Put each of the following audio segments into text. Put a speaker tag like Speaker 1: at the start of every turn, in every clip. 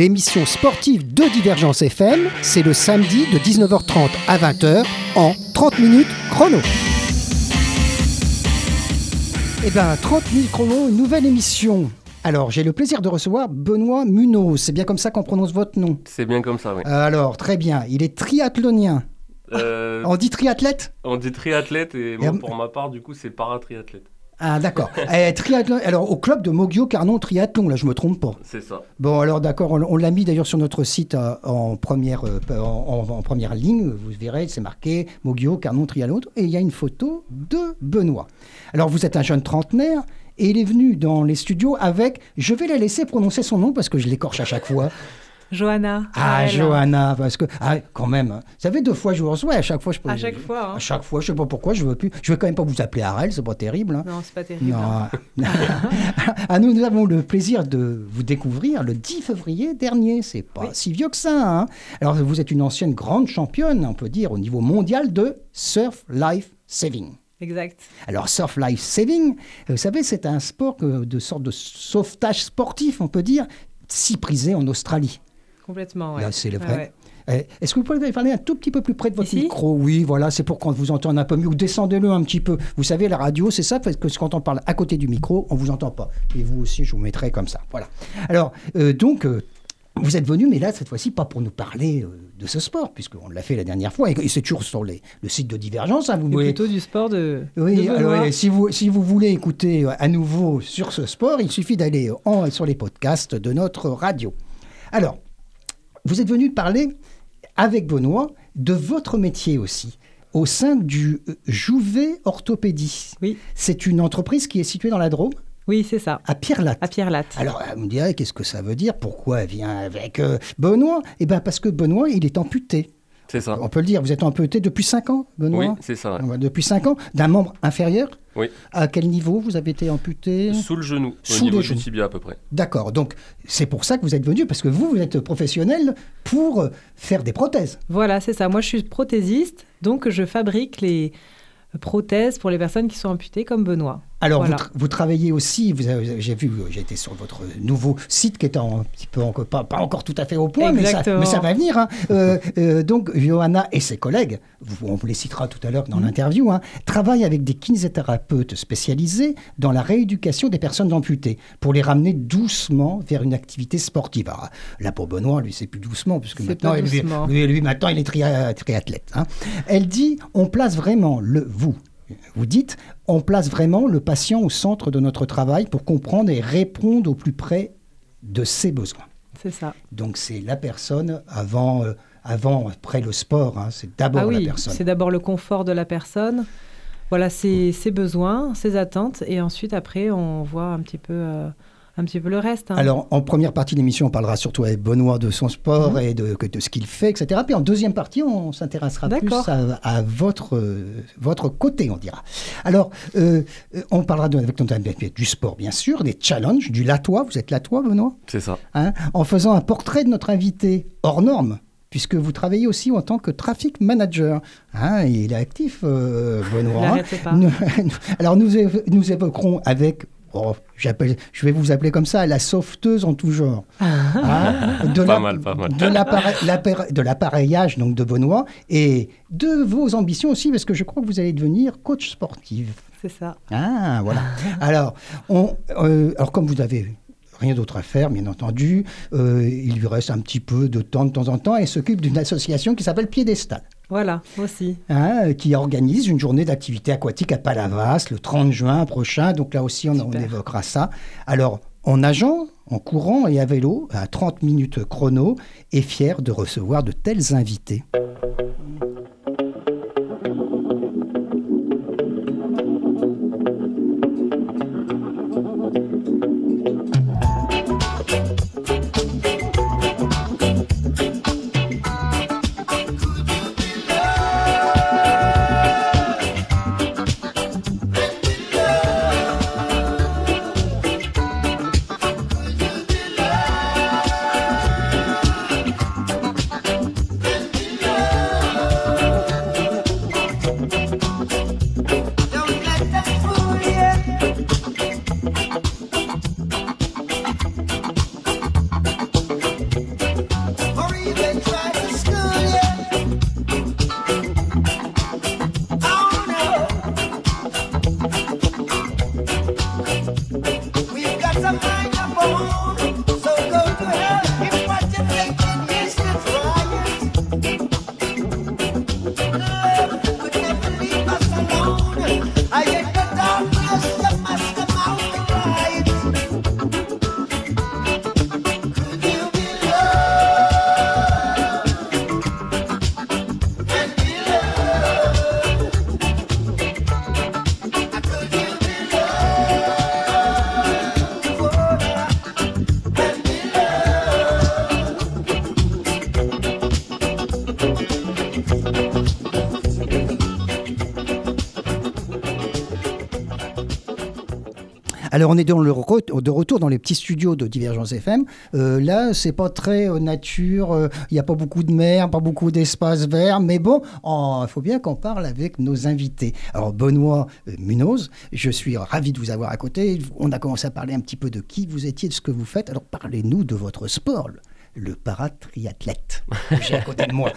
Speaker 1: 30 minutes chrono, l'émission sportive de Divergence FM, c'est le samedi de 19h30 à 20h en 30 minutes chrono. Eh bien, 30 minutes chrono, une nouvelle émission. Alors, j'ai le plaisir de recevoir Benoît Munoz. C'est bien comme ça qu'on prononce votre nom
Speaker 2: C'est bien comme ça, oui.
Speaker 1: Alors, très bien. Il est triathlonien.
Speaker 2: Euh,
Speaker 1: On dit triathlète?
Speaker 2: on dit triathlète et moi,
Speaker 1: Et-
Speaker 2: pour ma part, du coup, c'est paratriathlète.
Speaker 1: Ah, d'accord. Eh, triathlon. Alors, au club de Mogio Carnon Triathlon, là, je me trompe pas.
Speaker 2: C'est ça.
Speaker 1: Bon, alors d'accord, on, on l'a mis d'ailleurs sur notre site euh, en, première, euh, en, en- en première ligne. Vous verrez, c'est marqué Mogio, Carnon, Trialot. Et il y a une photo de Benoît. Alors, vous êtes un jeune trentenaire. Et il est venu dans les studios avec, je vais la laisser prononcer son nom parce que je l'écorche à chaque fois.
Speaker 3: Johanna.
Speaker 1: Ah,
Speaker 3: Raël.
Speaker 1: Johanna, parce que, ah, quand même, hein. ça fait deux fois que je vous reçois, à chaque fois je peux.
Speaker 3: À chaque fois, hein.
Speaker 1: À chaque fois, je sais pas pourquoi, je veux plus. Je vais quand même pas vous appeler Arel, c'est pas terrible. hein.
Speaker 3: Non, c'est pas terrible. hein.
Speaker 1: Non. ah, nous, nous avons le plaisir de vous découvrir le 10 février dernier. C'est pas
Speaker 3: Oui.
Speaker 1: si vieux que ça. hein. Alors, vous êtes une ancienne grande championne, on peut dire, au niveau mondial de surf life saving.
Speaker 3: Exact.
Speaker 1: Alors, surf life saving, vous savez, c'est un sport que- de sorte de sauvetage sportif, on peut dire, si prisé en Australie.
Speaker 3: Complètement, ouais.
Speaker 1: Là, c'est le vrai.
Speaker 3: ouais.
Speaker 1: Eh, Est-ce que vous pouvez parler un tout petit peu plus près de votre
Speaker 3: Ici?
Speaker 1: micro? Oui, voilà, c'est pour qu'on vous entende un peu mieux. Ou descendez-le un petit peu. Vous savez, la radio, c'est ça, parce que quand on parle à côté du micro, on vous entend pas. Et vous aussi, je vous mettrai comme ça. Voilà. Alors, euh, donc, euh, vous êtes venu, mais là, cette fois-ci, pas pour nous parler euh, de ce sport, puisqu'on l'a fait la dernière fois, et, et c'est toujours sur les- le site de Divergence. hein, vous pouvez-
Speaker 3: plutôt du sport de.
Speaker 1: oui,
Speaker 3: de
Speaker 1: alors, si, vous, si vous voulez écouter à nouveau sur ce sport, il suffit d'aller sur les podcasts de notre radio. Alors, vous êtes venu parler avec Benoît de votre métier aussi, au sein du euh, Jouvet Orthopédie.
Speaker 3: Oui.
Speaker 1: C'est une entreprise qui est située dans la Drôme,
Speaker 3: Oui, c'est ça.
Speaker 1: à Pierre-Latte.
Speaker 3: À Pierre Latte.
Speaker 1: Alors, vous me direz, qu'est-ce que ça veut dire? Pourquoi elle vient avec euh, Benoît? Eh bien, parce que Benoît, il est amputé.
Speaker 2: C'est ça.
Speaker 1: On peut le dire, vous êtes amputé depuis 5 ans, Benoît
Speaker 2: Oui, c'est ça. ouais.
Speaker 1: Depuis 5 ans, d'un membre inférieur
Speaker 2: Oui.
Speaker 1: À quel niveau vous avez été amputé?
Speaker 2: Sous le genou,
Speaker 1: Sous
Speaker 2: au niveau
Speaker 1: le
Speaker 2: du
Speaker 1: genou.
Speaker 2: tibia à peu près.
Speaker 1: D'accord, donc c'est pour ça que vous êtes venu, parce que vous, vous êtes professionnel pour euh, faire des prothèses.
Speaker 3: Voilà, c'est ça. Moi, je suis prothésiste, donc je fabrique les prothèses pour les personnes qui sont amputées comme Benoît.
Speaker 1: Alors,
Speaker 3: Voilà.
Speaker 1: vous, tra- vous travaillez aussi, j'ai vu, j'ai été sur votre nouveau site qui est un petit peu pas, pas encore tout à fait au point, mais ça,
Speaker 3: Exactement.
Speaker 1: mais ça va venir. hein. Euh, euh, donc, Johanna et ses collègues, on vous les citera tout à l'heure
Speaker 3: Mm.
Speaker 1: dans l'interview, hein, travaillent avec des kinésithérapeutes spécialisés dans la rééducation des personnes amputées pour les ramener doucement vers une activité sportive. Alors, là, pour Benoît, lui, c'est plus doucement, puisque maintenant, lui, lui, lui, maintenant, il est tria- triathlète. hein. Elle dit, on place vraiment le vous. Vous dites, on place vraiment le patient au centre de notre travail pour comprendre et répondre au plus près de ses besoins.
Speaker 3: C'est ça.
Speaker 1: Donc c'est la personne avant, euh, avant après le sport. hein, c'est d'abord
Speaker 3: ah oui,
Speaker 1: la personne.
Speaker 3: c'est d'abord le confort de la personne. Voilà ses, ses besoins, ses attentes, et ensuite après on voit un petit peu, euh, un petit peu le reste. hein.
Speaker 1: Alors, en première partie de l'émission, on parlera surtout avec Benoît de son sport et de, ce qu'il fait, etc. Puis en deuxième partie, on s'intéressera plus à, à votre, euh, votre côté, on dira. Alors, euh, euh, on parlera de- avec notre ami du sport, bien sûr, des challenges, du latois. Vous êtes latois, Benoît?
Speaker 2: C'est ça.
Speaker 1: hein, En faisant un portrait de notre invité hors norme puisque vous travaillez aussi en tant que traffic manager. Hein, il est actif, euh, Benoît.
Speaker 3: N'arrêtez pas.
Speaker 1: Nous- alors nous, évo- nous évoquerons avec, oh, j'appelle- je vais vous appeler comme ça, la sauveteuse en tout genre. Hein, de
Speaker 2: Pas
Speaker 1: la-
Speaker 2: mal, pas mal.
Speaker 1: De l'appareillage donc de Benoît et de vos ambitions aussi, parce que je crois que vous allez devenir coach sportif.
Speaker 3: C'est ça.
Speaker 1: Ah, voilà. Alors, on, euh, alors comme vous avez rien d'autre à faire, bien entendu, euh, il lui reste un petit peu de temps de temps en temps et s'occupe d'une association qui s'appelle Piédestal,
Speaker 3: Voilà, aussi.
Speaker 1: hein, qui organise une journée d'activité aquatique à Palavas le 30 juin prochain. Donc là aussi, on, on évoquera ça. Alors, en nageant, en courant et à vélo, à 30 minutes chrono, et fier de recevoir de tels invités. Alors on est dans le re- de retour dans les petits studios de Divergence FM. Euh, là, c'est pas très euh, nature, euh, il n'y a pas beaucoup de mer, pas beaucoup d'espace vert, mais bon, il faut bien qu'on parle avec nos invités. Alors Benoît euh, Munoz, je suis ravi de vous avoir à côté. On a commencé à parler un petit peu de qui vous étiez, de ce que vous faites. Alors parlez-nous de votre sport. le- paratriathlète j'ai à côté de moi,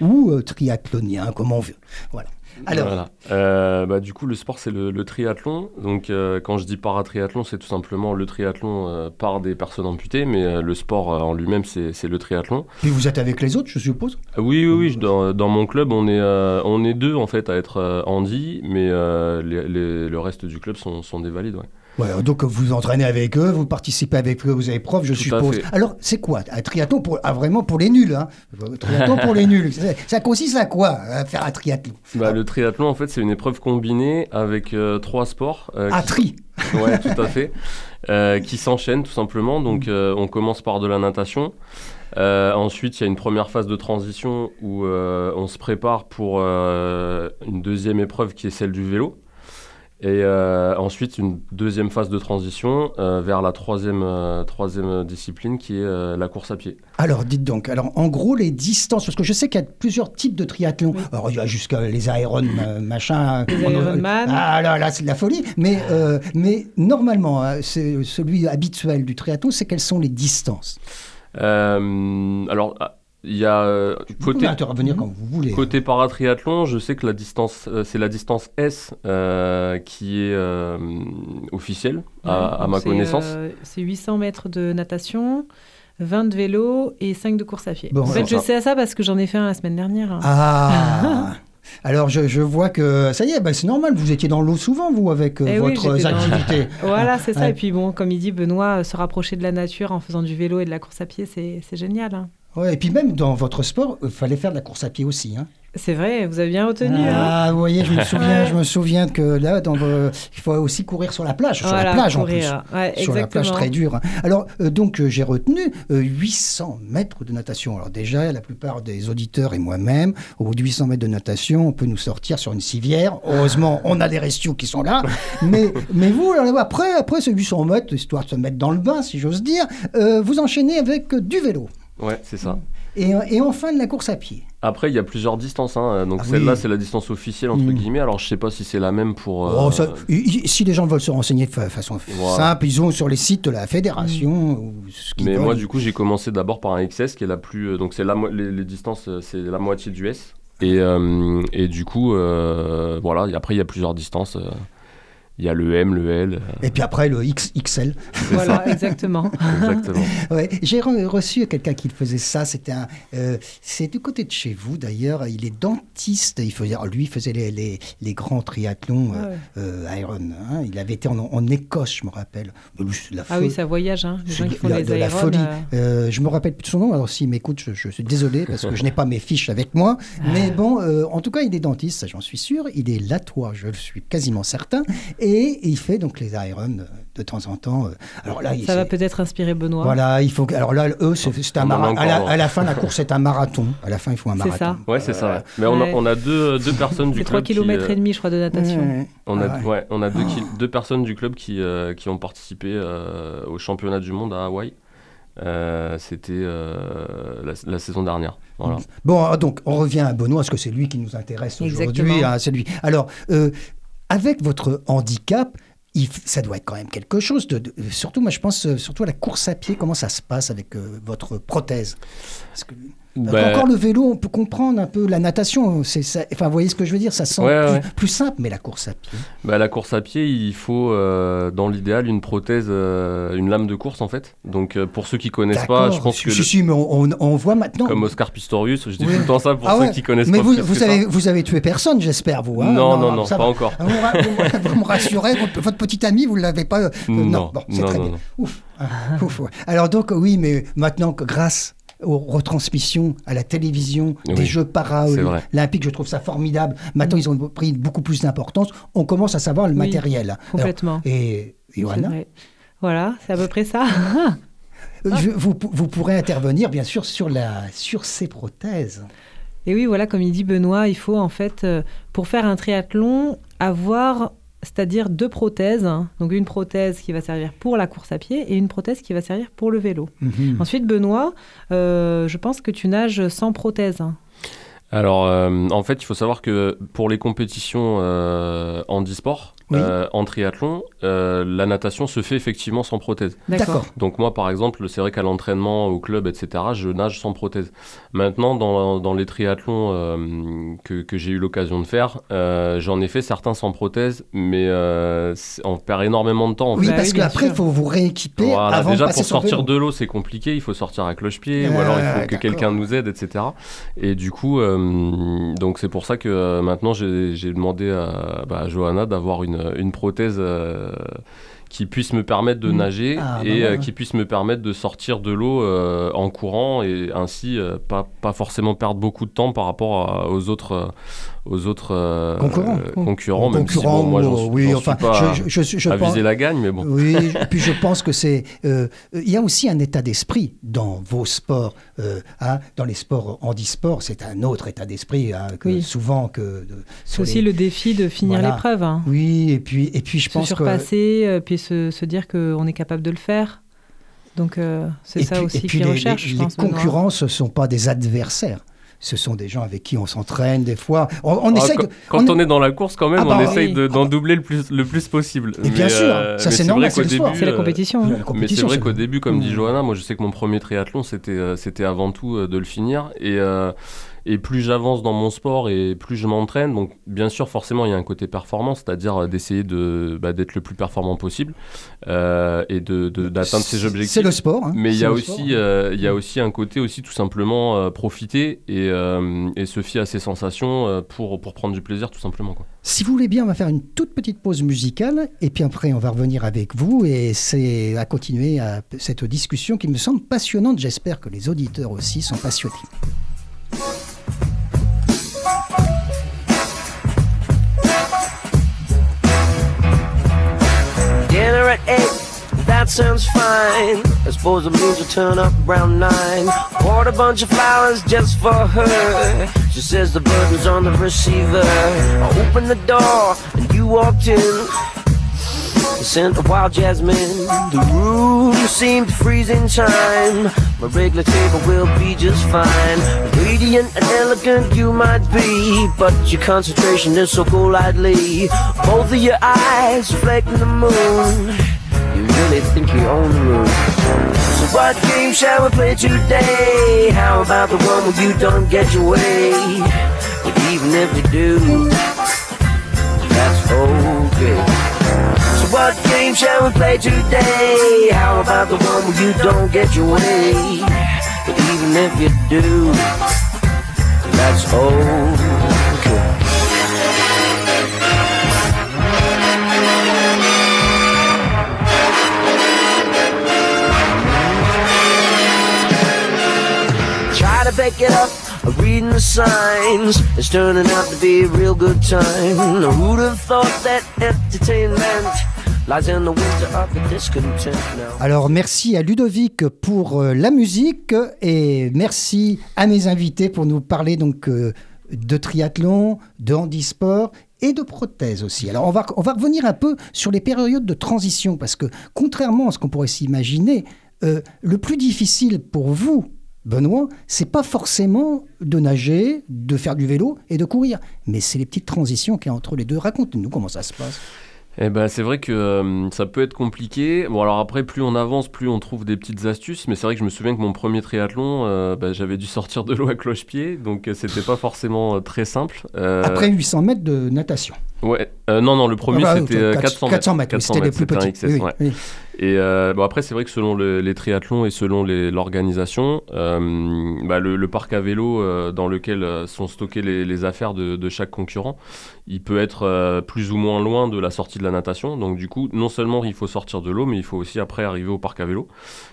Speaker 1: ou, ou euh, triathlonien, comme on veut. Voilà. Alors,
Speaker 2: Voilà. Euh, bah, du coup, le sport, c'est le, le triathlon. Donc, euh, quand je dis paratriathlon, c'est tout simplement le triathlon euh, par des personnes amputées, mais le sport en lui-même, c'est le triathlon.
Speaker 1: puis vous êtes avec les autres, je suppose?
Speaker 2: Euh, Oui, oui, oui. je- dans, dans mon club, on est, on est deux en fait à être handi, mais les- les- le reste du club sont, sont des valides. Ouais.
Speaker 1: Ouais, donc vous entraînez avec eux, vous participez avec eux aux épreuves, je
Speaker 2: Tout
Speaker 1: suppose. Alors, c'est quoi? Un triathlon pour, ah, vraiment pour les nuls hein? Un Triathlon pour les nuls. Ça, ça consiste à quoi, à faire un triathlon?
Speaker 2: Bah, le triathlon, en fait, c'est une épreuve combinée avec euh, trois sports. euh,
Speaker 1: Ah,
Speaker 2: qui-
Speaker 1: tri
Speaker 2: Ouais, tout à fait. Euh, qui s'enchaînent tout simplement.
Speaker 1: Mm.
Speaker 2: Donc, euh, on commence par de la natation. Euh, ensuite, il y a une première phase de transition où on se prépare pour une deuxième épreuve qui est celle du vélo. Et euh, ensuite, une deuxième phase de transition euh, vers la troisième, euh, troisième discipline qui est euh, la course à pied.
Speaker 1: Alors, dites donc, alors en gros, les distances, parce que je sais qu'il y a plusieurs types de triathlon.
Speaker 3: Oui.
Speaker 1: Alors, il y a jusqu'à les Iron, euh, machin.
Speaker 3: Les
Speaker 1: on-
Speaker 3: Ironman.
Speaker 1: Ah là, là, c'est de la folie. Mais, euh, mais normalement, hein, c'est celui habituel du triathlon, c'est quelles sont les distances?
Speaker 2: Euh, alors, ah, il y a euh,
Speaker 1: Vous pouvez
Speaker 2: côté,
Speaker 1: intervenir quand vous voulez.
Speaker 2: Côté paratriathlon, je sais que la distance, euh, c'est la distance S euh, qui est euh, officielle à,
Speaker 3: Ouais,
Speaker 2: à ma connaissance.
Speaker 3: euh, c'est 800 mètres de natation, 20 de vélo et 5 de course à pied.
Speaker 1: Bon,
Speaker 3: en fait, je
Speaker 2: ça-
Speaker 3: sais ça parce que j'en ai fait un la semaine dernière. hein.
Speaker 1: Ah Alors je, je vois que ça y est, bah, c'est normal, vous étiez dans l'eau souvent, vous, avec euh,
Speaker 3: Eh oui,
Speaker 1: votre
Speaker 3: dans-
Speaker 1: activité.
Speaker 3: Voilà, c'est ça.
Speaker 1: Ouais.
Speaker 3: Et puis bon, comme il dit Benoît, se rapprocher de la nature en faisant du vélo et de la course à pied, c'est c'est génial. hein.
Speaker 1: Ouais, et puis même dans votre sport, il fallait faire de la course à pied aussi. Hein.
Speaker 3: C'est vrai, vous avez bien retenu. hein.
Speaker 1: Ah, vous voyez, je me souviens, je me souviens que là, dans il faut aussi courir sur la plage, sur la plage en
Speaker 3: courir. Ouais,
Speaker 1: plus. Sur la plage très dure. hein. Alors, euh, donc, euh, j'ai retenu euh, 800 mètres de natation. Alors, déjà, la plupart des auditeurs et moi-même, au bout de 800 mètres de natation, on peut nous sortir sur une civière. Heureusement, on a des restios qui sont là. mais, mais vous, après, après ces 800 mètres, histoire de se mettre dans le bain, si j'ose dire, euh, vous enchaînez avec euh, du vélo.
Speaker 2: Ouais, c'est ça.
Speaker 1: Et, et enfin, de la course à pied.
Speaker 2: Après, il y a plusieurs distances. hein. Donc
Speaker 1: Ah
Speaker 2: celle-là,
Speaker 1: oui.
Speaker 2: c'est la distance officielle entre
Speaker 1: Mm.
Speaker 2: guillemets. Alors je sais pas si c'est la même pour. euh,
Speaker 1: Oh, ça- si les gens veulent se renseigner de fa- façon
Speaker 2: Voilà.
Speaker 1: simple, ils ont sur les sites de la fédération. ou ce qu'ils
Speaker 2: Mais
Speaker 1: veulent.
Speaker 2: moi, du coup, j'ai commencé d'abord par un XS qui est la plus. euh, donc c'est la mo- les, les distances, euh, c'est la moitié du S. Et, euh, et du coup, euh, voilà. Et après, il y a plusieurs distances. Euh, Il y a le M, le L. euh,
Speaker 1: Et puis après, le XXL.
Speaker 2: c'est
Speaker 3: Voilà, exactement.
Speaker 2: ça, exactement.
Speaker 1: Ouais, J'ai re- reçu quelqu'un qui faisait ça. C'était un, euh, c'est du côté de chez vous d'ailleurs. Il est dentiste. Il faisait, lui, il faisait les, les, les grands triathlons euh,
Speaker 3: Ouais.
Speaker 1: euh, Iron. hein. Il avait été en, en Écosse, je me rappelle. La
Speaker 3: Ah oui, ça voyage. Hein. Les gens qui
Speaker 1: de
Speaker 3: font
Speaker 1: la-
Speaker 3: les
Speaker 1: de la folie.
Speaker 3: euh,
Speaker 1: Euh, je me rappelle plus de son nom, alors s'il m'écoute, je, je suis désolé parce que je n'ai pas mes fiches avec moi. Mais bon, euh, en tout cas, il est dentiste, ça j'en suis sûr. Il est latois, je le suis quasiment certain. Et il fait donc les Iron euh, de temps en temps. euh. Alors là, il
Speaker 3: Ça va
Speaker 1: c'est-
Speaker 3: peut-être inspirer Benoît.
Speaker 1: Voilà, il faut. que- Alors là, eux, c'est c'est un marathon. À, la-
Speaker 2: encore,
Speaker 1: à la fin, la course est un marathon. À la fin, il faut un
Speaker 3: C'est
Speaker 1: marathon.
Speaker 3: ça.
Speaker 2: Ouais, c'est ça. ouais. Mais on a, on a deux, deux personnes du
Speaker 3: C'est
Speaker 2: club.
Speaker 3: 3 km
Speaker 2: qui, euh,
Speaker 3: et demi, je crois, de natation.
Speaker 1: Ouais.
Speaker 2: On a,
Speaker 1: Ah ouais.
Speaker 2: ouais, on a deux, qui- deux personnes du club qui, euh, qui ont participé euh, au championnat du monde à Hawaï. Euh, C'était euh, la, la saison dernière. Voilà.
Speaker 1: Bon, ah, donc, on revient à Benoît, parce que c'est lui qui nous intéresse aujourd'hui.
Speaker 3: Exactement.
Speaker 1: hein, c'est lui. Alors, euh, avec votre handicap, ça doit être quand même quelque chose. Surtout, moi, je pense euh, surtout à la course à pied. Comment ça se passe avec euh, votre prothèse?
Speaker 2: Bah,
Speaker 1: Encore le vélo, on peut comprendre un peu la natation. C'est ça. Enfin, vous voyez ce que je veux dire Ça semble
Speaker 2: Ouais,
Speaker 1: plus,
Speaker 2: ouais.
Speaker 1: plus simple, mais la course à pied.
Speaker 2: Bah, la course à pied, il faut euh, dans l'idéal une prothèse, euh, une lame de course en fait. Donc euh, pour ceux qui connaissent pas, je pense
Speaker 1: Si,
Speaker 2: que
Speaker 1: si,
Speaker 2: le-
Speaker 1: si, mais on, voit maintenant.
Speaker 2: comme Oscar Pistorius, je dis
Speaker 1: Oui.
Speaker 2: tout le temps ça pour
Speaker 1: Ah
Speaker 2: ceux
Speaker 1: ouais.
Speaker 2: qui connaissent
Speaker 1: mais
Speaker 2: pas
Speaker 1: vous,
Speaker 2: que
Speaker 1: vous,
Speaker 2: ça.
Speaker 1: vous avez tué personne, j'espère, vous. hein
Speaker 2: non, non, non, pas
Speaker 1: va.
Speaker 2: encore.
Speaker 1: Vous, ra- vous- vous me rassurez, votre, votre petit ami, vous ne l'avez pas.
Speaker 2: Non,
Speaker 1: bon, c'est
Speaker 2: non,
Speaker 1: très
Speaker 2: non,
Speaker 1: bien.
Speaker 2: non.
Speaker 1: Ouf, ouf, ouais. Alors donc, oui, mais maintenant, grâce aux retransmissions à la télévision des Jeux paralympiques, je trouve ça formidable. Maintenant, ils ont pris beaucoup plus d'importance. On commence à savoir le
Speaker 3: Oui,
Speaker 1: matériel. Alors,
Speaker 3: Complètement.
Speaker 1: et Johanna.
Speaker 3: Voilà, c'est à peu près ça.
Speaker 1: je- vous, vous pourrez intervenir, bien sûr, sur, la, sur ces prothèses.
Speaker 3: Et oui, voilà, comme il dit Benoît, il faut en fait, euh, pour faire un triathlon, avoir, c'est-à-dire deux prothèses. hein. Donc une prothèse qui va servir pour la course à pied et une prothèse qui va servir pour le vélo.
Speaker 1: Mhm.
Speaker 3: Ensuite, Benoît, euh, je pense que tu nages sans prothèse. hein.
Speaker 2: Alors, euh, en fait, il faut savoir que pour les compétitions euh, handisport,
Speaker 1: Oui.
Speaker 2: euh, en triathlon, euh, la natation se fait effectivement sans prothèse.
Speaker 1: D'accord.
Speaker 2: Donc moi, par exemple, c'est vrai qu'à l'entraînement, au club, etc., je nage sans prothèse. Maintenant, dans, dans les triathlons euh, que, que j'ai eu l'occasion de faire, euh, j'en ai fait certains sans prothèse, mais euh, on perd énormément de temps. En
Speaker 1: Oui,
Speaker 2: fait.
Speaker 3: Bah
Speaker 1: parce
Speaker 3: oui,
Speaker 1: qu'après, il faut vous rééquiper
Speaker 2: Voilà,
Speaker 1: avant
Speaker 2: déjà
Speaker 1: de passer
Speaker 2: pour sortir
Speaker 1: vélo.
Speaker 2: de l'eau, c'est compliqué. Il faut sortir à cloche-pied, ou alors il faut que quelqu'un nous aide, etc. Et du coup, euh, donc c'est pour ça que maintenant j'ai j'ai demandé à, bah, à Johanna d'avoir une, une prothèse euh, qui puisse me permettre de
Speaker 3: Mm.
Speaker 2: nager
Speaker 1: Ah, bah
Speaker 2: et euh, qui puisse me permettre de sortir de l'eau euh, en courant et ainsi euh, pas, pas forcément perdre beaucoup de temps par rapport à- aux autres euh, aux autres euh,
Speaker 1: Concurrents.
Speaker 2: euh, concurrents, même si
Speaker 1: Concurrent,
Speaker 2: bon, moi j'en suis,
Speaker 1: oui,
Speaker 2: j'en
Speaker 1: enfin,
Speaker 2: suis pas
Speaker 1: je, je, je, je
Speaker 2: à
Speaker 1: pense-
Speaker 2: viser la gagne, mais bon.
Speaker 1: Oui, puis je pense que c'est. euh, Il y a aussi un état d'esprit dans vos sports. euh, hein, dans les sports handisport, c'est un autre état d'esprit hein, que
Speaker 3: Oui.
Speaker 1: souvent que. de-
Speaker 3: C'est aussi
Speaker 1: les-
Speaker 3: le défi de finir
Speaker 1: Voilà.
Speaker 3: l'épreuve. hein.
Speaker 1: Oui, et puis, et puis je
Speaker 3: Se
Speaker 1: pense que.
Speaker 3: surpasser, puis se, se dire qu'on est capable de le faire. Donc euh, c'est
Speaker 1: et
Speaker 3: ça
Speaker 1: puis-
Speaker 3: aussi
Speaker 1: et puis
Speaker 3: qu'ils
Speaker 1: les,
Speaker 3: recherchent,
Speaker 1: les-
Speaker 3: je
Speaker 1: les
Speaker 3: pense.
Speaker 1: Concurrents, ce ne sont pas des adversaires. Ce sont des gens avec qui on s'entraîne des fois. On, on
Speaker 2: Ah,
Speaker 1: essaye
Speaker 2: quand
Speaker 1: de-
Speaker 2: quand
Speaker 1: on-
Speaker 2: on, est dans la course, quand même,
Speaker 1: Ah bah
Speaker 2: on
Speaker 1: oui.
Speaker 2: essaye de- d'en
Speaker 1: Ah bah.
Speaker 2: doubler le plus, le plus possible.
Speaker 1: Et bien
Speaker 2: Mais,
Speaker 1: sûr,
Speaker 2: euh,
Speaker 1: ça
Speaker 2: mais
Speaker 1: c'est normal, c'est
Speaker 2: qu'au
Speaker 1: le sport.
Speaker 2: début,
Speaker 3: C'est la
Speaker 2: euh,
Speaker 3: compétition.
Speaker 1: La
Speaker 3: hein.
Speaker 2: Mais c'est
Speaker 1: compétition,
Speaker 2: vrai qu'au début, comme dit
Speaker 1: Mmh.
Speaker 2: Johanna, moi je sais que mon premier triathlon, c'était euh, c'était avant tout euh, de le finir. Et, euh, et plus j'avance dans mon sport et plus je m'entraîne, donc bien sûr, forcément, il y a un côté performance, c'est-à-dire euh, d'essayer de, bah, d'être le plus performant possible euh, et de- d'atteindre ses objectifs.
Speaker 1: C'est le sport. hein.
Speaker 2: Mais il y, a aussi, euh, il y a aussi un côté aussi tout simplement euh, profiter et, et se fier à ses sensations pour, pour prendre du plaisir tout simplement. Quoi.
Speaker 1: Si vous voulez bien, on va faire une toute petite pause musicale et puis après on va revenir avec vous et c'est à continuer à cette discussion qui me semble passionnante. J'espère que les auditeurs aussi sont passionnés.
Speaker 4: At eight, that sounds fine. I suppose the meals will turn up around nine. Bought a bunch of flowers just for her. She says the burden's on the receiver. I opened the door and you walked in. The scent of wild jasmine. The room seemed to freeze in time. My regular table will be just fine. Radiant and elegant you might be, but your concentration is so golightly. Both of your eyes reflecting the moon. Really think you own the room. So what game shall we play today? How about the one where you don't get your way? But even if you do, that's okay. So what game shall we play today? How about the one where you don't get your way? But even if you do, that's okay. Reading the signs. It's turning out to be a real good time. Have thought that entertainment?
Speaker 1: Alors merci à Ludovic pour euh, la musique et merci à mes invités pour nous parler donc euh, de triathlon, de handisport et de prothèses aussi. Alors on va, on va revenir un peu sur les périodes de transition parce que contrairement à ce qu'on pourrait s'imaginer, euh, le plus difficile pour vous, Benoît, c'est pas forcément de nager, de faire du vélo et de courir, mais c'est les petites transitions qu'il y a entre les deux. Raconte-nous comment ça se passe.
Speaker 2: Eh ben, c'est vrai que euh, ça peut être compliqué. Bon, alors après, plus on avance, plus on trouve des petites astuces. Mais c'est vrai que je me souviens que mon premier triathlon, euh, bah, j'avais dû sortir de l'eau à cloche-pied, donc euh, c'était pas forcément très simple.
Speaker 1: Après 800 mètres de natation.
Speaker 2: ouais, non, non, le premier
Speaker 1: Enfin,
Speaker 2: c'était euh,
Speaker 1: 400
Speaker 2: 400
Speaker 1: 400
Speaker 2: mètres.
Speaker 1: mètres, oui,
Speaker 2: 400
Speaker 1: c'était les plus
Speaker 2: c'était
Speaker 1: petits.
Speaker 2: XS,
Speaker 1: Oui,
Speaker 2: ouais.
Speaker 1: oui.
Speaker 2: Et euh, bon, après, c'est vrai que selon le- les triathlons et selon l'organisation, euh, bah, le, le parc à vélo euh, dans lequel euh, sont stockées les, les affaires de, de chaque concurrent, il peut être euh, plus ou moins loin de la sortie de la natation. Donc, du coup, non seulement il faut sortir de l'eau, mais il faut aussi après arriver au parc à vélo.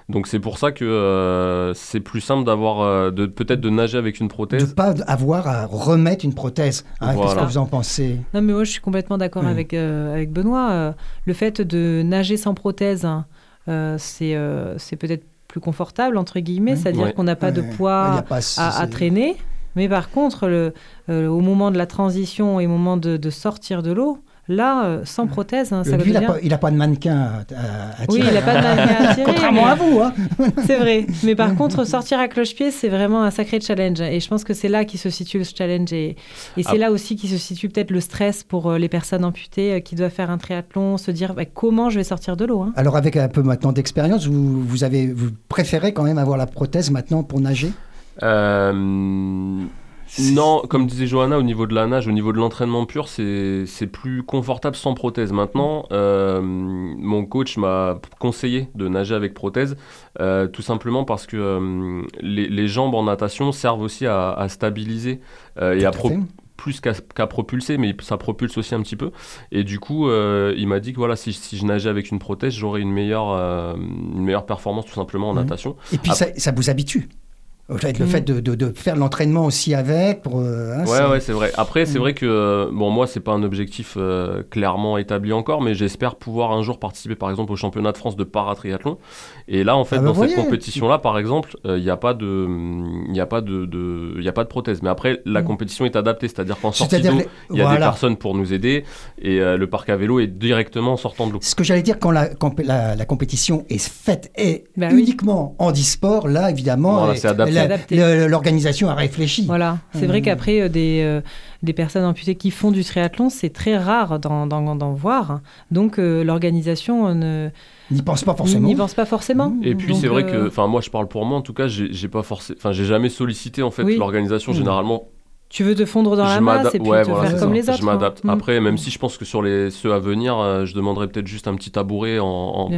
Speaker 2: Donc, c'est pour ça que euh, c'est plus simple d'avoir, euh, de peut-être de nager avec une
Speaker 1: De
Speaker 2: prothèse.
Speaker 1: ne pas avoir à remettre une prothèse. hein. Qu'est-ce que vous en pensez?
Speaker 3: Non, mais moi, je suis complètement d'accord
Speaker 1: Oui.
Speaker 3: avec, euh, avec Benoît. Le fait de nager sans prothèse, hein, euh, c'est euh, c'est peut-être plus confortable, entre guillemets,
Speaker 1: Oui.
Speaker 3: c'est-à-dire
Speaker 2: Ouais.
Speaker 3: qu'on n'a pas de
Speaker 1: Ouais.
Speaker 3: Poids
Speaker 1: pas-
Speaker 3: à, à traîner. Mais par contre, le, euh, au moment de la transition et au moment de, de sortir de l'eau, là, euh, sans prothèse, hein, ça
Speaker 1: Lui, il n'a pas, il a pas de mannequin à, à- à
Speaker 3: Oui,
Speaker 1: tirer,
Speaker 3: il n'a pas de
Speaker 1: hein.
Speaker 3: mannequin à tirer,
Speaker 1: Contrairement
Speaker 3: mais-
Speaker 1: à vous. Hein.
Speaker 3: C'est vrai. Mais par contre, sortir à cloche-pied, c'est vraiment un sacré challenge. Et je pense que c'est là qui se situe le challenge. Et, et c'est
Speaker 2: Ah.
Speaker 3: là aussi qui se situe peut-être le stress pour euh, les personnes amputées euh, qui doivent faire un triathlon, se dire bah, comment je vais sortir de l'eau. hein.
Speaker 1: Alors, avec un peu maintenant d'expérience, vous, vous, avez, vous préférez quand même avoir la prothèse maintenant pour nager?
Speaker 2: Euh, non, comme disait Johanna, au niveau de la nage, au niveau de l'entraînement pur, c'est plus confortable sans prothèse. Maintenant, euh, mon coach m'a conseillé de nager avec prothèse, euh, tout simplement parce que euh, les, les jambes en natation servent aussi à, à stabiliser et à pro- plus qu'à propulser, mais ça propulse aussi un petit peu. Et du coup, euh, il m'a dit que voilà, si, si je nageais avec une prothèse, j'aurais une meilleure, euh, une meilleure performance tout simplement en
Speaker 1: Mhm.
Speaker 2: natation.
Speaker 1: Et puis, ça, ça vous habitue. Fait, Le fait de, de- de faire l'entraînement aussi avec. Pour, euh, hein,
Speaker 2: Ouais,
Speaker 1: c'est-
Speaker 2: ouais, c'est vrai. Après, c'est
Speaker 1: Mm.
Speaker 2: vrai que, euh, bon, moi, c'est pas un objectif euh, clairement établi encore, mais j'espère pouvoir un jour participer, par exemple, au championnat de France de paratriathlon. Et là, en fait,
Speaker 1: Ah bah
Speaker 2: dans cette compétition-là, par exemple, il n'y a pas de, il y a pas de, de, y a pas de prothèse. Mais après, la
Speaker 3: Mm.
Speaker 2: compétition est adaptée, c'est-à-dire qu'en sortie d'eau,
Speaker 1: les-
Speaker 2: il y a des personnes pour nous aider, et euh, le parc à vélo est directement en sortant de l'eau.
Speaker 1: Ce que j'allais dire, quand la, quand la, la compétition est faite et
Speaker 3: Bah oui.
Speaker 1: uniquement en e-sport, là, évidemment,
Speaker 2: Voilà,
Speaker 1: et- l'organisation a réfléchi.
Speaker 3: Voilà. C'est vrai qu'après, euh, des, euh, des personnes amputées qui font du triathlon, c'est très rare d'en, voir. Donc, euh, l'organisation euh, ne
Speaker 1: N'y pense pas forcément.
Speaker 3: n'y pense pas forcément.
Speaker 2: Et puis c'est vrai
Speaker 3: euh,
Speaker 2: que, enfin moi je parle pour moi en tout cas, j'ai pas forcé, enfin j'ai jamais sollicité en fait
Speaker 3: Oui.
Speaker 2: l'organisation.
Speaker 1: Mm.
Speaker 2: Généralement
Speaker 3: Tu veux te fondre dans
Speaker 2: je
Speaker 3: la masse
Speaker 2: m'adapte-
Speaker 3: et puis
Speaker 2: ouais,
Speaker 3: te
Speaker 2: voilà,
Speaker 3: faire comme
Speaker 2: ça.
Speaker 3: les autres.
Speaker 2: Je m'adapte.
Speaker 3: hein. Mm.
Speaker 2: Après, même si je pense que sur les ceux à venir, euh, je demanderai peut-être juste un petit tabouret en, en,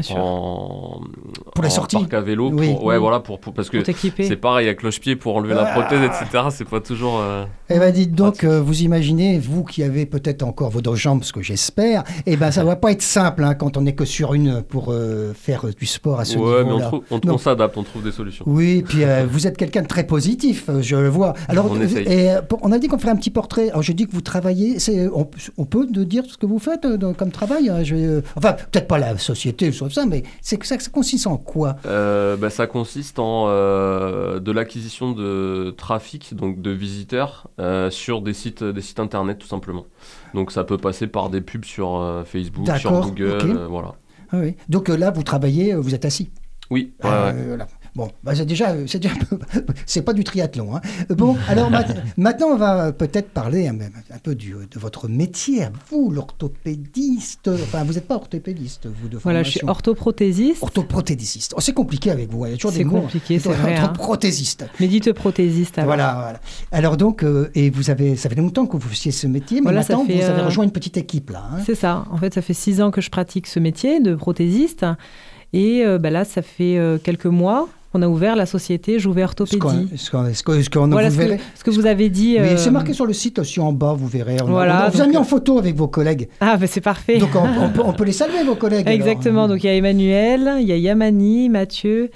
Speaker 1: Pour les
Speaker 2: en
Speaker 1: sorties.
Speaker 2: parc à vélo.
Speaker 1: Oui.
Speaker 2: pour- ouais,
Speaker 3: Oui.
Speaker 2: voilà, pour, pour- parce que c'est pareil à cloche-pied pour enlever la
Speaker 1: Ah.
Speaker 2: prothèse, etc. C'est pas toujours. euh,
Speaker 1: Eh ben dites donc, euh, vous imaginez, vous qui avez peut-être encore vos deux jambes, ce que j'espère, eh ben ça va pas être simple hein, quand on n'est que sur une pour euh, faire euh, du sport à ce
Speaker 2: Ouais, mais on,
Speaker 1: niveau-là.
Speaker 2: trouve- on,
Speaker 1: Non.
Speaker 2: on s'adapte, on trouve des solutions.
Speaker 1: Oui, puis euh, vous êtes quelqu'un de très positif, je le vois. Alors,
Speaker 2: On essaye.
Speaker 1: et, pour- on a dit qu'on ferait un petit portrait. Alors, je dis que vous travaillez. C'est, on, on peut de dire ce que vous faites euh, comme travail. hein, je- euh, enfin, peut-être pas la société, sauf ça, mais c'est que ça, ça consiste en quoi?
Speaker 2: Euh, bah, ça consiste en de l'acquisition de trafic, donc de visiteurs, sur des sites, des sites internet tout simplement. Donc ça peut passer par des pubs sur Facebook, sur
Speaker 1: D'accord,
Speaker 2: Google, voilà.
Speaker 1: Ah oui. Donc là, vous travaillez, vous êtes assis?
Speaker 2: Oui, ouais, ouais.
Speaker 1: voilà. Bon, bah, c'est déjà, c'est déjà, un peu- c'est pas du triathlon. hein. Bon, alors ma- maintenant, on va peut-être parler un, un peu du, de votre métier, à vous, l'orthopédiste. Enfin, vous n'êtes pas orthopédiste, vous de
Speaker 3: Voilà, je suis
Speaker 1: formation.
Speaker 3: orthoprothésiste.
Speaker 1: Orthoprothésiste. Oh, c'est compliqué avec vous. Il y a toujours
Speaker 3: C'est
Speaker 1: des mots.
Speaker 3: compliqué, c'est vrai, hein.
Speaker 1: Orthoprothésiste.
Speaker 3: Mais dites prothésiste. alors.
Speaker 1: Voilà, voilà. Alors donc, euh, et vous avez, ça fait longtemps que vous faisiez ce métier, mais
Speaker 3: Voilà,
Speaker 1: maintenant
Speaker 3: fait,
Speaker 1: vous avez
Speaker 3: euh,
Speaker 1: rejoint une petite équipe là. hein.
Speaker 3: C'est ça. En fait, ça fait six ans que je pratique ce métier de prothésiste. Et euh, bah là, ça fait euh, quelques mois qu'on a ouvert la société Jouvet Orthopédie.
Speaker 1: ce qu'on- qu'on-
Speaker 3: Voilà
Speaker 1: vous
Speaker 3: ce que, ce que vous avez dit. Euh,
Speaker 1: c'est marqué sur le site aussi en bas, vous verrez. On, a-
Speaker 3: Voilà,
Speaker 1: on vous a
Speaker 3: donc,
Speaker 1: mis en
Speaker 3: euh,
Speaker 1: photo avec vos collègues.
Speaker 3: Ah, bah, c'est parfait.
Speaker 1: Donc on, on peut, on peut les saluer, vos collègues. alors.
Speaker 3: Exactement. Donc il y a Emmanuel, il y a Yamani, Mathieu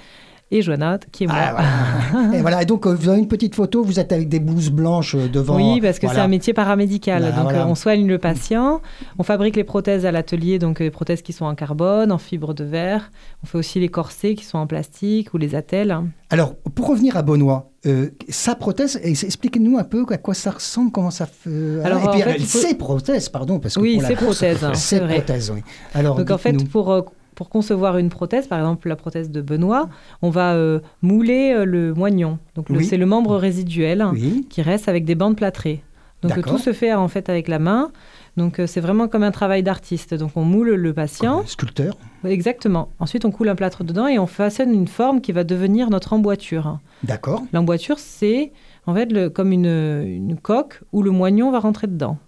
Speaker 3: et Joanna, qui est moi.
Speaker 1: Ah, voilà. et voilà. Et donc, euh, vous avez une petite photo, vous êtes avec des blouses blanches euh, devant.
Speaker 3: Oui, parce que
Speaker 1: voilà.
Speaker 3: c'est un métier paramédical.
Speaker 1: Voilà,
Speaker 3: donc
Speaker 1: voilà.
Speaker 3: euh, on soigne le patient, on fabrique les prothèses à l'atelier, donc les prothèses qui sont en carbone, en fibre de verre. On fait aussi les corsets qui sont en plastique ou les attelles.
Speaker 1: Alors, pour revenir à Benoît, euh, sa prothèse, expliquez-nous un peu à quoi ça ressemble, comment ça fait.
Speaker 3: Alors,
Speaker 1: et puis,
Speaker 3: en fait, faut-
Speaker 1: ses prothèses, pardon, parce que
Speaker 3: Oui,
Speaker 1: pour la
Speaker 3: ses
Speaker 1: course,
Speaker 3: prothèses, hein,
Speaker 1: ses prothèses, oui. Alors,
Speaker 3: Donc en fait, pour, pour concevoir une prothèse, par exemple la prothèse de Benoît, on va euh, mouler euh, le moignon. Donc
Speaker 1: Oui.
Speaker 3: c'est le membre résiduel
Speaker 1: oui,
Speaker 3: qui reste avec des bandes plâtrées. Donc euh, tout se fait en fait avec la main. Donc c'est vraiment comme un travail d'artiste. Donc on moule le patient.
Speaker 1: Comme Sculpteur.
Speaker 3: Exactement. Ensuite on coule un plâtre dedans et on façonne une forme qui va devenir notre emboîture.
Speaker 1: D'accord.
Speaker 3: L'emboîture c'est en fait le- comme une, une coque où le moignon va rentrer dedans.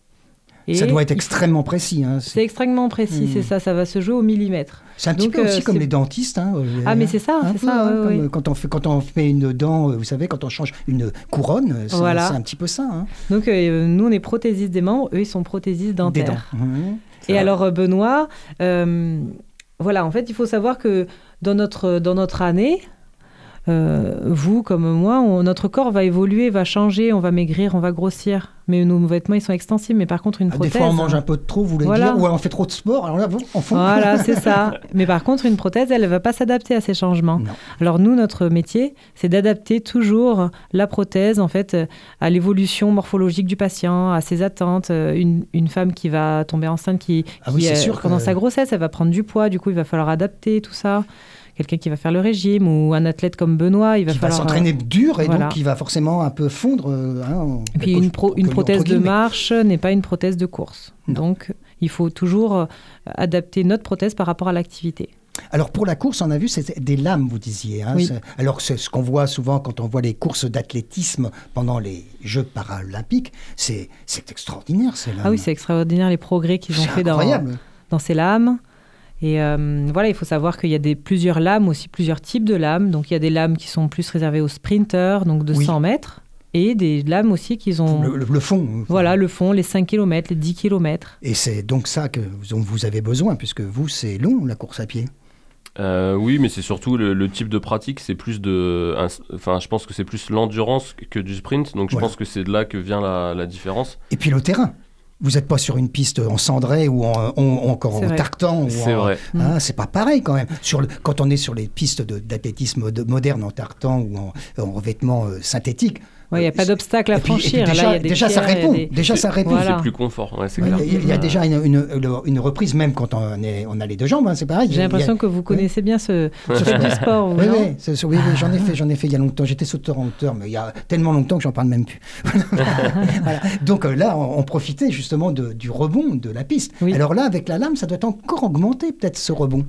Speaker 3: Et
Speaker 1: Ça doit être extrêmement précis. hein.
Speaker 3: C'est extrêmement précis,
Speaker 1: Hmm.
Speaker 3: c'est ça, ça va se jouer au millimètre.
Speaker 1: c'est un petit
Speaker 3: donc,
Speaker 1: peu
Speaker 3: euh,
Speaker 1: aussi comme
Speaker 3: c'est-
Speaker 1: les dentistes. hein, euh,
Speaker 3: Ah, mais c'est ça, c'est ça,
Speaker 1: hein, comme, euh, Quand, on fait, quand on fait une dent, euh, vous savez, quand on change une couronne, euh, c'est
Speaker 3: Voilà.
Speaker 1: un petit peu ça.
Speaker 3: Donc euh, nous on est prothésistes des membres, eux ils sont prothésistes
Speaker 1: Des dents.
Speaker 3: dentaires.
Speaker 1: Mhm.
Speaker 3: Et alors, euh, Benoît, euh, voilà, en fait, il faut savoir que dans notre, dans notre année, euh, vous comme moi, on- notre corps va évoluer, va changer, on va maigrir, on va grossir. Mais nos vêtements, ils sont extensibles. Mais par contre, une
Speaker 1: Ah, Des
Speaker 3: prothèse.
Speaker 1: fois, on mange un peu de trop, vous voulez
Speaker 3: Voilà.
Speaker 1: dire, ou on fait trop de sport. Alors là, vous, en fond.
Speaker 3: Voilà, c'est ça. Mais par contre, une prothèse, elle ne va pas s'adapter à ces changements.
Speaker 1: Non.
Speaker 3: Alors nous, notre métier, c'est d'adapter toujours la prothèse, en fait, à l'évolution morphologique du patient, à ses attentes. Euh, Une, une femme qui va tomber enceinte, qui,
Speaker 1: Ah oui, c'est
Speaker 3: euh,
Speaker 1: sûr que-
Speaker 3: pendant sa grossesse, elle va prendre du poids. Du coup, il va falloir adapter tout ça. Quelqu'un qui va faire le régime ou un athlète comme Benoît, il va
Speaker 1: qui va
Speaker 3: falloir euh,
Speaker 1: s'entraîner dur et
Speaker 3: voilà.
Speaker 1: donc qui va forcément un peu fondre. euh, hein,
Speaker 3: Et puis une, pro- une prothèse de marche n'est pas une prothèse de course.
Speaker 1: Non.
Speaker 3: Donc il faut toujours euh, adapter notre prothèse par rapport à l'activité.
Speaker 1: Alors pour la course, on a vu c'est des lames, vous disiez. hein,
Speaker 3: Oui.
Speaker 1: Alors c'est ce qu'on voit souvent quand on voit les courses d'athlétisme pendant les Jeux paralympiques, c'est c'est extraordinaire ces lames.
Speaker 3: Ah oui, c'est extraordinaire les progrès qu'ils ont fait dans,
Speaker 1: incroyable.
Speaker 3: dans ces lames. Et euh, voilà, il faut savoir qu'il y a des, plusieurs lames, aussi plusieurs types de lames. Donc il y a des lames qui sont plus réservées aux sprinteurs, donc de
Speaker 1: Oui.
Speaker 3: 100 mètres, et des lames aussi qui ont
Speaker 1: Le, le- le fond.
Speaker 3: voilà, le fond, les 5 km, les 10 km.
Speaker 1: Et c'est donc ça que vous- dont vous avez besoin, puisque vous, c'est long, la course à pied.
Speaker 2: Euh, oui, mais c'est surtout le, le type de pratique, c'est plus de. un- Enfin, je pense que c'est plus l'endurance que du sprint, donc je
Speaker 1: Voilà.
Speaker 2: pense que c'est de là que vient la, la différence.
Speaker 1: Et puis le terrain. Vous n'êtes pas sur une piste en cendré ou en, en- ou encore en
Speaker 3: vrai.
Speaker 1: tartan. ou
Speaker 2: C'est
Speaker 1: en-
Speaker 2: vrai.
Speaker 1: Hein, c'est pas pareil quand même. Sur le- quand on est sur les pistes de- d'athlétisme de- moderne en tartan ou en, en revêtement euh, synthétique.
Speaker 3: Ouais, il n'y a pas d'obstacle à
Speaker 1: puis-
Speaker 3: franchir.
Speaker 1: déjà,
Speaker 3: Là, il y a des
Speaker 1: déjà ça
Speaker 3: pierres
Speaker 1: répond.
Speaker 3: des-
Speaker 1: Déjà ça répond.
Speaker 3: Voilà.
Speaker 2: C'est plus confort, ouais, c'est
Speaker 1: Ouais,
Speaker 2: clair.
Speaker 1: Il y a, il y a déjà une, une- une reprise, même quand on, est, on a les deux jambes, hein, c'est pareil. Il
Speaker 3: J'ai
Speaker 1: a-
Speaker 3: l'impression que vous connaissez bien ce, sport.
Speaker 1: Oui, oui, c'est- oui, oui, j'en ai fait, j'en ai fait il y a longtemps. J'étais sauteur en hauteur, mais il y a tellement longtemps que j'en parle même plus. Voilà. Donc euh, là, on, on profitait justement de- du rebond de la piste.
Speaker 3: Oui.
Speaker 1: Alors là, avec la lame, ça doit encore augmenter peut-être ce rebond.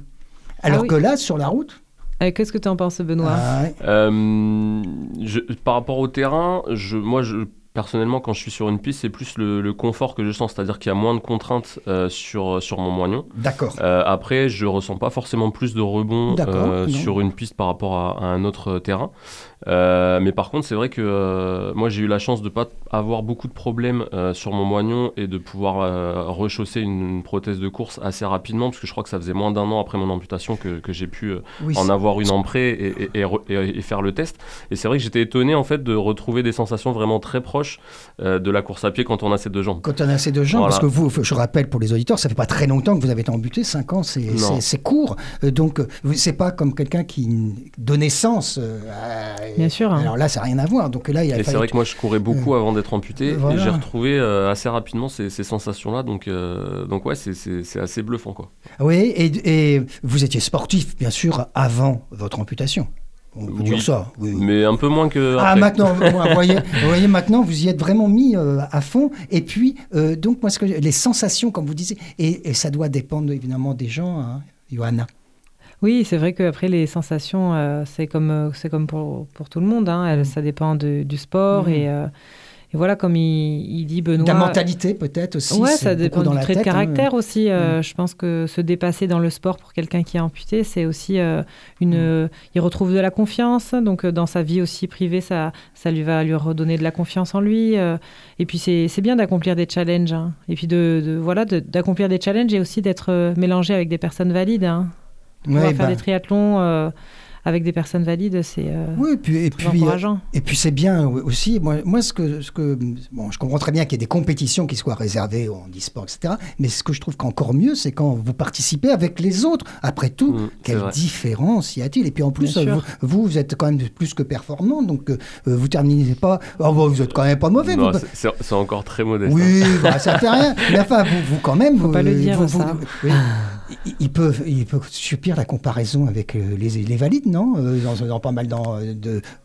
Speaker 1: Alors
Speaker 3: Ah oui.
Speaker 1: que là, sur la route,
Speaker 3: Euh, Qu'est-ce que tu en penses, Benoît
Speaker 1: ah ouais,
Speaker 2: Euh, je- par rapport au terrain, je, moi, je, personnellement, quand je suis sur une piste, c'est plus le, le confort que je sens, c'est-à-dire qu'il y a moins de contraintes euh, sur, sur mon moignon.
Speaker 1: d'accord.
Speaker 2: Euh, après, je ressens pas forcément plus de rebond euh, sur une piste par rapport à, à un autre terrain. Euh, mais par contre, c'est vrai que euh, moi, j'ai eu la chance de pas avoir beaucoup de problèmes euh, sur mon moignon et de pouvoir rechausser une, une prothèse de course assez rapidement, parce que je crois que ça faisait moins d'un an après mon amputation que, que j'ai pu
Speaker 1: Oui,
Speaker 2: en avoir une en prêt et, et- et re- et- et faire le test. Et c'est vrai que j'étais étonné en fait de retrouver des sensations vraiment très proches de la course à pied quand on a ces deux jambes.
Speaker 1: Quand on a ces deux jambes,
Speaker 2: Voilà.
Speaker 1: parce que vous, je rappelle pour les auditeurs, ça fait pas très longtemps que vous avez été amputé, 5 ans, c'est court. Donc, c'est pas comme quelqu'un qui de naissance. à-
Speaker 3: Bien sûr, hein.
Speaker 1: Alors là, ça n'a rien à voir. Donc là, il a
Speaker 2: Et c'est vrai que moi je courais beaucoup avant d'être amputé
Speaker 1: Euh, voilà.
Speaker 2: et j'ai retrouvé euh, assez rapidement ces, ces sensations-là. Donc, euh, donc ouais, c'est- assez bluffant quoi.
Speaker 1: Oui, et, et vous étiez sportif, bien sûr, avant votre amputation. On peut
Speaker 2: Oui.
Speaker 1: dire ça. Oui, oui.
Speaker 2: Mais un peu moins que.
Speaker 1: Ah,
Speaker 2: après.
Speaker 1: maintenant, vous, voyez, vous voyez, maintenant, vous y êtes vraiment mis euh, à fond. Et puis, euh, donc, moi, ce que, les sensations, comme vous disiez, et, et ça doit dépendre évidemment des gens, hein, Johanna.
Speaker 3: Oui, c'est vrai qu'après, les sensations, euh, c'est comme, euh, c'est comme pour, pour tout le monde. hein. Elles- Ça dépend de- du sport. Et, euh, et voilà, comme il, il dit Benoît.
Speaker 1: De la mentalité, peut-être aussi. C'est
Speaker 3: ça dépend du trait de
Speaker 1: hein.
Speaker 3: caractère aussi. Euh,
Speaker 1: Mm.
Speaker 3: Je pense que se dépasser dans le sport pour quelqu'un qui est amputé, c'est aussi une.
Speaker 1: Mm.
Speaker 3: il retrouve de la confiance. Donc, dans sa vie aussi privée, ça, ça lui va lui redonner de la confiance en lui. et puis, c'est c'est bien d'accomplir des challenges. hein. Et puis, de, de- voilà, de- d'accomplir des challenges et aussi d'être mélangé avec des personnes valides. Hein.
Speaker 1: Ouais,
Speaker 3: faire
Speaker 1: bah,
Speaker 3: des triathlons euh, avec des personnes valides, c'est euh,
Speaker 1: oui, et puis, et
Speaker 3: très
Speaker 1: puis, euh,
Speaker 3: encourageant.
Speaker 1: Et puis c'est bien aussi, moi, moi ce, que, ce que. Bon, je comprends très bien qu'il y ait des compétitions qui soient réservées au e-sport, etc. Mais ce que je trouve qu'encore mieux, c'est quand vous participez avec les autres. Après tout,
Speaker 2: Mm, c'est
Speaker 1: quelle
Speaker 2: vrai.
Speaker 1: différence y a-t-il? Et puis en plus, euh, vous, vous, vous êtes quand même plus que performant, donc euh, vous terminez pas. Oh, vous êtes quand même pas mauvais.
Speaker 2: Non,
Speaker 1: vous.
Speaker 2: c'est- encore très modeste. hein.
Speaker 1: Oui, bah, ça fait rien. Mais enfin, vous, vous quand même.
Speaker 3: Faut pas le dire,
Speaker 1: vous- vous-
Speaker 3: ça.
Speaker 1: oui. Il, peut, il peut subir la comparaison avec euh, les, les valides, non? Euh, dans, dans pas mal dans, de,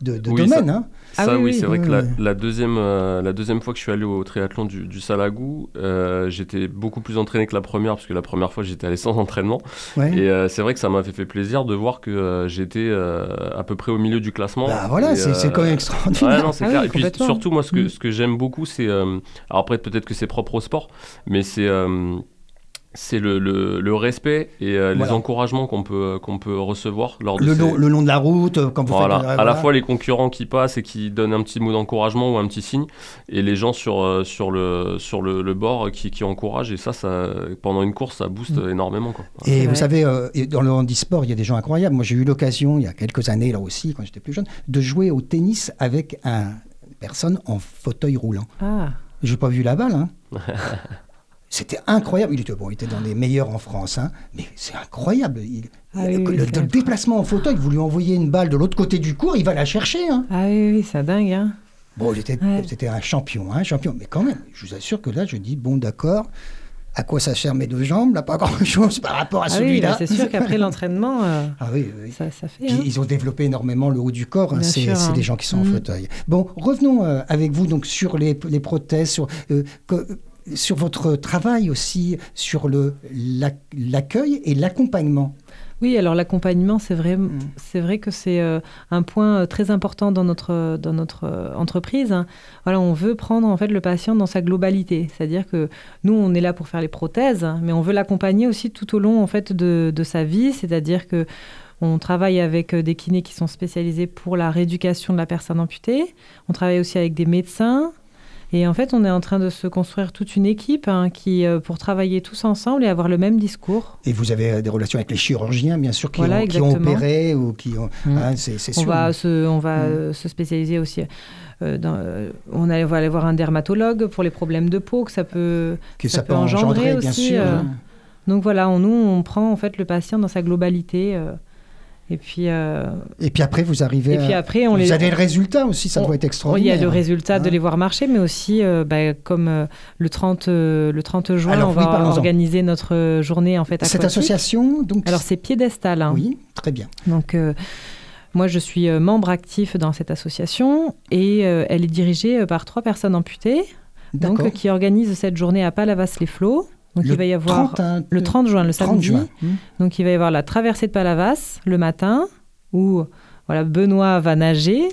Speaker 1: de, de
Speaker 2: Oui,
Speaker 1: domaines. hein.
Speaker 3: Ah
Speaker 2: Ça,
Speaker 3: oui,
Speaker 2: oui,
Speaker 3: oui.
Speaker 2: c'est vrai
Speaker 1: Oui,
Speaker 2: que la, deuxième, euh, la deuxième fois que je suis allé au triathlon du, du Salagou, euh, j'étais beaucoup plus entraîné que la première, parce que la première fois, j'étais allé sans entraînement.
Speaker 1: Ouais.
Speaker 2: Et euh, c'est vrai que ça m'a fait, fait plaisir de voir que euh, j'étais euh, à peu près au milieu du classement.
Speaker 1: Bah voilà, c'est
Speaker 2: euh,
Speaker 1: quand même extraordinaire.
Speaker 2: Ouais, non, c'est
Speaker 3: Ah
Speaker 2: clair.
Speaker 3: oui,
Speaker 2: et puis surtout, moi, ce que,
Speaker 3: Mm.
Speaker 2: ce que j'aime beaucoup, c'est. euh, alors après, peut-être que c'est propre au sport, mais c'est. C'est le, le- le respect et euh, les encouragements qu'on peut, qu'on peut recevoir lors de
Speaker 1: le,
Speaker 2: ces-
Speaker 1: long, le long de la route, euh, quand vous
Speaker 2: voilà.
Speaker 1: faites... euh,
Speaker 2: À la fois les concurrents qui passent et qui donnent un petit mot d'encouragement ou un petit signe, et les gens sur, euh, sur, le, sur le, le bord qui, qui encouragent. Et ça, ça, pendant une course, ça booste
Speaker 1: Mm.
Speaker 2: énormément. Quoi.
Speaker 1: Et vous
Speaker 3: vrai.
Speaker 1: savez, euh, dans le handisport, il y a des gens incroyables. Moi, j'ai eu l'occasion, il y a quelques années, là aussi, quand j'étais plus jeune, de jouer au tennis avec un personne en fauteuil roulant.
Speaker 3: Ah,
Speaker 1: J'ai pas vu la balle, hein. C'était incroyable. Il était, bon, il était dans les meilleurs en France, hein, mais c'est incroyable. Il-
Speaker 3: Ah oui,
Speaker 1: le,
Speaker 3: oui,
Speaker 1: déplacement en fauteuil, vous lui envoyez une balle de l'autre côté du cours, il va la chercher. Hein.
Speaker 3: ah oui, oui, c'est dingue. Hein.
Speaker 1: Bon, il était-
Speaker 3: Ouais.
Speaker 1: c'était un champion, un champion. Mais quand même, je vous assure que là, je dis, bon, d'accord, à quoi ça sert mes deux jambes Là, pas grand-chose par rapport à
Speaker 3: Ah
Speaker 1: celui-là.
Speaker 3: c'est sûr qu'après l'entraînement, euh,
Speaker 1: Ah oui, oui.
Speaker 3: ça, ça fait.
Speaker 1: Puis
Speaker 3: hein.
Speaker 1: ils ont développé énormément le haut du corps. hein, C'est
Speaker 3: hein.
Speaker 1: des gens qui sont en
Speaker 3: Mm.
Speaker 1: fauteuil. Bon, revenons euh, avec vous donc sur les, les prothèses, sur, euh, que- sur votre travail aussi, sur le l'accueil et l'accompagnement.
Speaker 3: Oui, alors l'accompagnement, c'est vrai,
Speaker 1: Mm.
Speaker 3: c'est vrai que c'est euh, un point euh, très important dans notre, dans notre euh, entreprise. hein. Voilà, on veut prendre en fait le patient dans sa globalité, c'est-à-dire que nous, on est là pour faire les prothèses, mais on veut l'accompagner aussi tout au long en fait de, de sa vie, c'est-à-dire que on travaille avec euh, des kinés qui sont spécialisés pour la rééducation de la personne amputée. On travaille aussi avec des médecins. Et en fait, on est en train de se construire toute une équipe hein, qui, euh, pour travailler tous ensemble et avoir le même discours.
Speaker 1: Et vous avez euh, des relations avec les chirurgiens, bien sûr, qui,
Speaker 3: Voilà,
Speaker 1: ont, qui ont
Speaker 3: exactement.
Speaker 1: opéré ou qui ont.
Speaker 3: Mm.
Speaker 1: hein, c'est c'est
Speaker 3: On va, se, on va
Speaker 1: Mm.
Speaker 3: euh, se spécialiser aussi. euh, dans, euh, on allait- va aller voir un dermatologue pour les problèmes de peau que ça peut.
Speaker 1: que
Speaker 3: ça
Speaker 1: ça,
Speaker 3: peut
Speaker 1: peut engendrer,
Speaker 3: engendrer
Speaker 1: bien
Speaker 3: aussi,
Speaker 1: sûr.
Speaker 3: euh,
Speaker 1: hein.
Speaker 3: Donc voilà, on, nous on prend en fait le patient dans sa globalité. Et puis, euh,
Speaker 1: Et puis après, vous arrivez.
Speaker 3: et puis
Speaker 1: à-
Speaker 3: après on
Speaker 1: vous
Speaker 3: les.
Speaker 1: avez le résultat aussi, ça
Speaker 3: on-
Speaker 1: doit être
Speaker 3: on- Il y
Speaker 1: extraordinaire.
Speaker 3: a le résultat de
Speaker 1: Hein.
Speaker 3: les voir marcher, mais aussi, euh, bah, comme euh, le, 30, euh, le 30 juin,
Speaker 1: Alors,
Speaker 3: on
Speaker 1: oui,
Speaker 3: va organiser notre journée en fait
Speaker 1: Cette association, donc.
Speaker 3: Alors c'est Piédestal. hein.
Speaker 1: Oui, très bien.
Speaker 3: Donc, moi, je suis membre actif dans cette association et elle est dirigée par trois personnes amputées, donc qui organisent cette journée à Palavas-les-Flots. Donc,
Speaker 1: Le
Speaker 3: il va y avoir
Speaker 1: 30, hein,
Speaker 3: le 30 juin, le
Speaker 1: 30
Speaker 3: samedi.
Speaker 1: juin. Hmm.
Speaker 3: Donc, il va y avoir la traversée de Palavas le matin où voilà, Benoît va nager.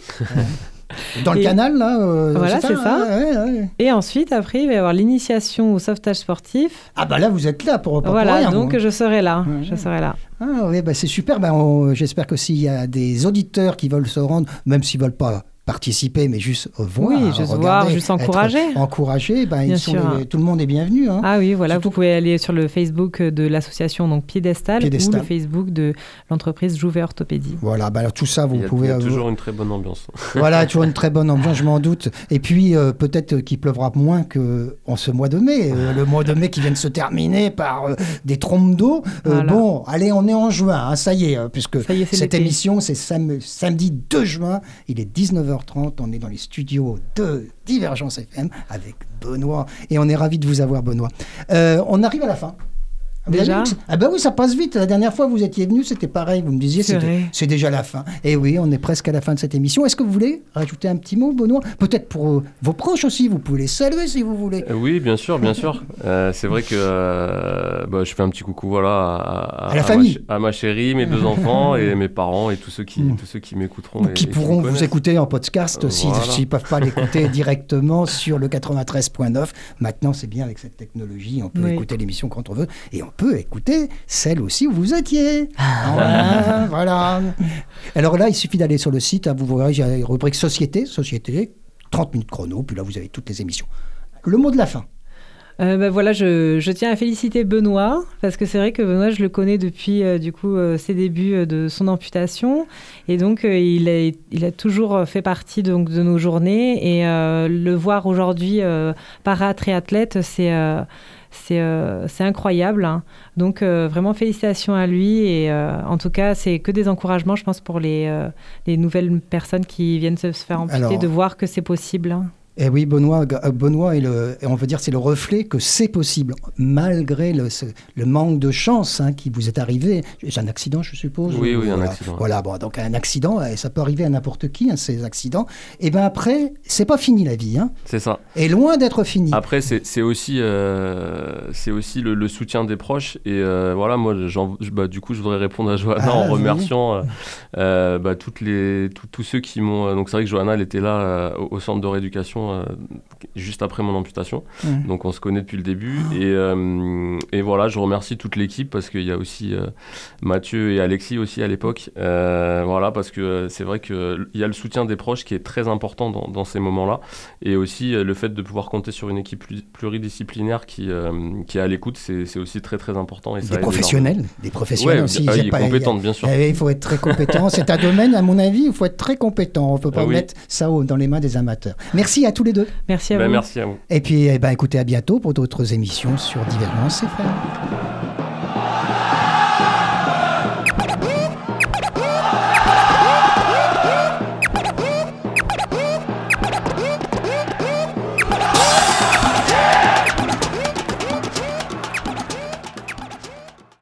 Speaker 1: Dans le
Speaker 3: Et-
Speaker 1: canal, là euh,
Speaker 3: Voilà, c'est ça.
Speaker 1: ouais, ouais, ouais.
Speaker 3: Et ensuite, après, il va y avoir l'initiation au sauvetage sportif.
Speaker 1: Ah bah là, vous êtes là pour pas pour
Speaker 3: voilà,
Speaker 1: rien,
Speaker 3: donc je serai là.
Speaker 1: Ouais,
Speaker 3: Je
Speaker 1: ouais.
Speaker 3: serai là.
Speaker 1: Ah oui, bah c'est super. Ben, on- J'espère que s'il y a des auditeurs qui veulent se rendre, même s'ils veulent pas participer, mais juste voir,
Speaker 3: Oui, juste
Speaker 1: regarder,
Speaker 3: voir, juste encourager.
Speaker 1: encourager, ben, ils
Speaker 3: Bien
Speaker 1: sont
Speaker 3: sûr.
Speaker 1: les- tout le monde est bienvenu. hein.
Speaker 3: Ah oui, voilà,
Speaker 1: Surtout-
Speaker 3: vous pouvez aller sur le Facebook de l'association donc Piédestal,
Speaker 1: Piédestal.
Speaker 3: ou le Facebook de l'entreprise Jouvet Orthopédie.
Speaker 1: Voilà, ben, alors, tout ça, vous
Speaker 2: il y a,
Speaker 1: pouvez.
Speaker 2: il y a
Speaker 1: euh,
Speaker 2: toujours une très bonne ambiance.
Speaker 1: Voilà, toujours une très bonne ambiance, je m'en doute. Et puis, euh, peut-être qu'il pleuvra moins qu'en ce mois de mai. Euh, le mois de mai qui vient de se terminer par euh, des trompes d'eau. Euh,
Speaker 3: Voilà.
Speaker 1: Bon, allez, on est en juin, hein, ça y est, euh, puisque
Speaker 3: Ça y est, c'est
Speaker 1: cette émission, c'est sam- samedi 2 juin. Il est 19h30. On est dans les studios de Divergence FM avec Benoît. Et on est ravis de vous avoir, Benoît. Euh, on arrive à la fin. Avez
Speaker 3: Déjà
Speaker 1: Ah bah oui, ça passe vite. La dernière fois, vous étiez venu, c'était pareil. Vous me disiez,
Speaker 3: C'est
Speaker 1: déjà la fin. Et oui, on est presque à la fin de cette émission. Est-ce que vous voulez rajouter un petit mot, Benoît? Peut-être pour euh, vos proches aussi. Vous pouvez les saluer si vous voulez.
Speaker 2: Euh, Oui, bien sûr, bien sûr. Euh, c'est vrai que euh, bah, je fais un petit coucou voilà, à,
Speaker 1: À la
Speaker 2: ma
Speaker 1: famille.
Speaker 2: ch- à ma chérie, mes deux enfants et mes parents et tous ceux qui,
Speaker 1: Mm.
Speaker 2: tous ceux qui m'écouteront. et-
Speaker 1: qui
Speaker 2: et
Speaker 1: pourront vous écouter en podcast
Speaker 2: Euh,
Speaker 1: s'ils
Speaker 2: voilà.
Speaker 1: ne peuvent pas l'écouter directement sur le 93.9. Maintenant, c'est bien avec cette technologie, on peut
Speaker 3: Oui.
Speaker 1: écouter l'émission quand on veut et on peut écouter celle aussi où vous étiez. Voilà, voilà. Alors là, il suffit d'aller sur le site, hein, vous verrez, il y a une rubrique Société, Société, 30 minutes chrono, puis là, vous avez toutes les émissions. Le mot de la fin.
Speaker 3: Euh, ben voilà, je, je tiens à féliciter Benoît, parce que c'est vrai que Benoît, je le connais depuis euh, du coup euh, ses débuts euh, de son amputation. Et donc, euh, il, a, il a toujours fait partie donc, de nos journées. Et euh, le voir aujourd'hui euh, para-triathlète, c'est. Euh, c'est incroyable. hein. Donc, euh, vraiment, félicitations à lui. Et euh, en tout cas, c'est que des encouragements, je pense, pour les, les nouvelles personnes qui viennent se se faire amputer,
Speaker 1: Alors-
Speaker 3: de voir que c'est possible.
Speaker 1: Et oui, Benoît, euh, Benoît est le, on veut dire, c'est le reflet que c'est possible, malgré le, le manque de chance hein, qui vous est arrivé. C'est un accident, je suppose.
Speaker 2: Oui, oui, un accident.
Speaker 1: Voilà, bon, donc un accident, et ça peut arriver à n'importe qui, hein, ces accidents. Et ben après, c'est pas fini la vie, hein.
Speaker 2: C'est ça.
Speaker 1: Et loin d'être fini.
Speaker 2: Après, c'est aussi, euh, c'est aussi le, le soutien des proches. Et euh, voilà, moi, bah, du coup, je voudrais répondre à Johanna
Speaker 1: Ah,
Speaker 2: en remerciant euh, bah, toutes les, tous ceux qui m'ont. donc, c'est vrai que Johanna, elle était là au, au centre de rééducation euh, juste après mon amputation.
Speaker 1: Mmh.
Speaker 2: Donc, on se connaît depuis le début. Et, euh, et voilà, je remercie toute l'équipe parce qu'il y a aussi euh, Mathieu et Alexis aussi à l'époque. Voilà, parce que c'est vrai qu'il y a le soutien des proches qui est très important dans, dans ces moments-là. Et aussi le fait de pouvoir compter sur une équipe plu- pluridisciplinaire qui, qui est à l'écoute, c'est aussi très très important. Et ça
Speaker 1: Des professionnels, des professionnels
Speaker 2: Ouais,
Speaker 1: aussi.
Speaker 2: ah,
Speaker 1: il pas-
Speaker 2: compétente, bien sûr.
Speaker 1: Eh il faut être très compétent. C'est un domaine, à mon avis, il faut être très compétent. On ne peut pas
Speaker 2: Ah oui.
Speaker 1: mettre ça dans les mains des amateurs. Merci à tous les deux.
Speaker 3: Merci à
Speaker 2: Ben,
Speaker 3: vous.
Speaker 2: merci à vous.
Speaker 1: Et puis, eh ben, écoutez, à bientôt pour d'autres émissions sur Divergence FM.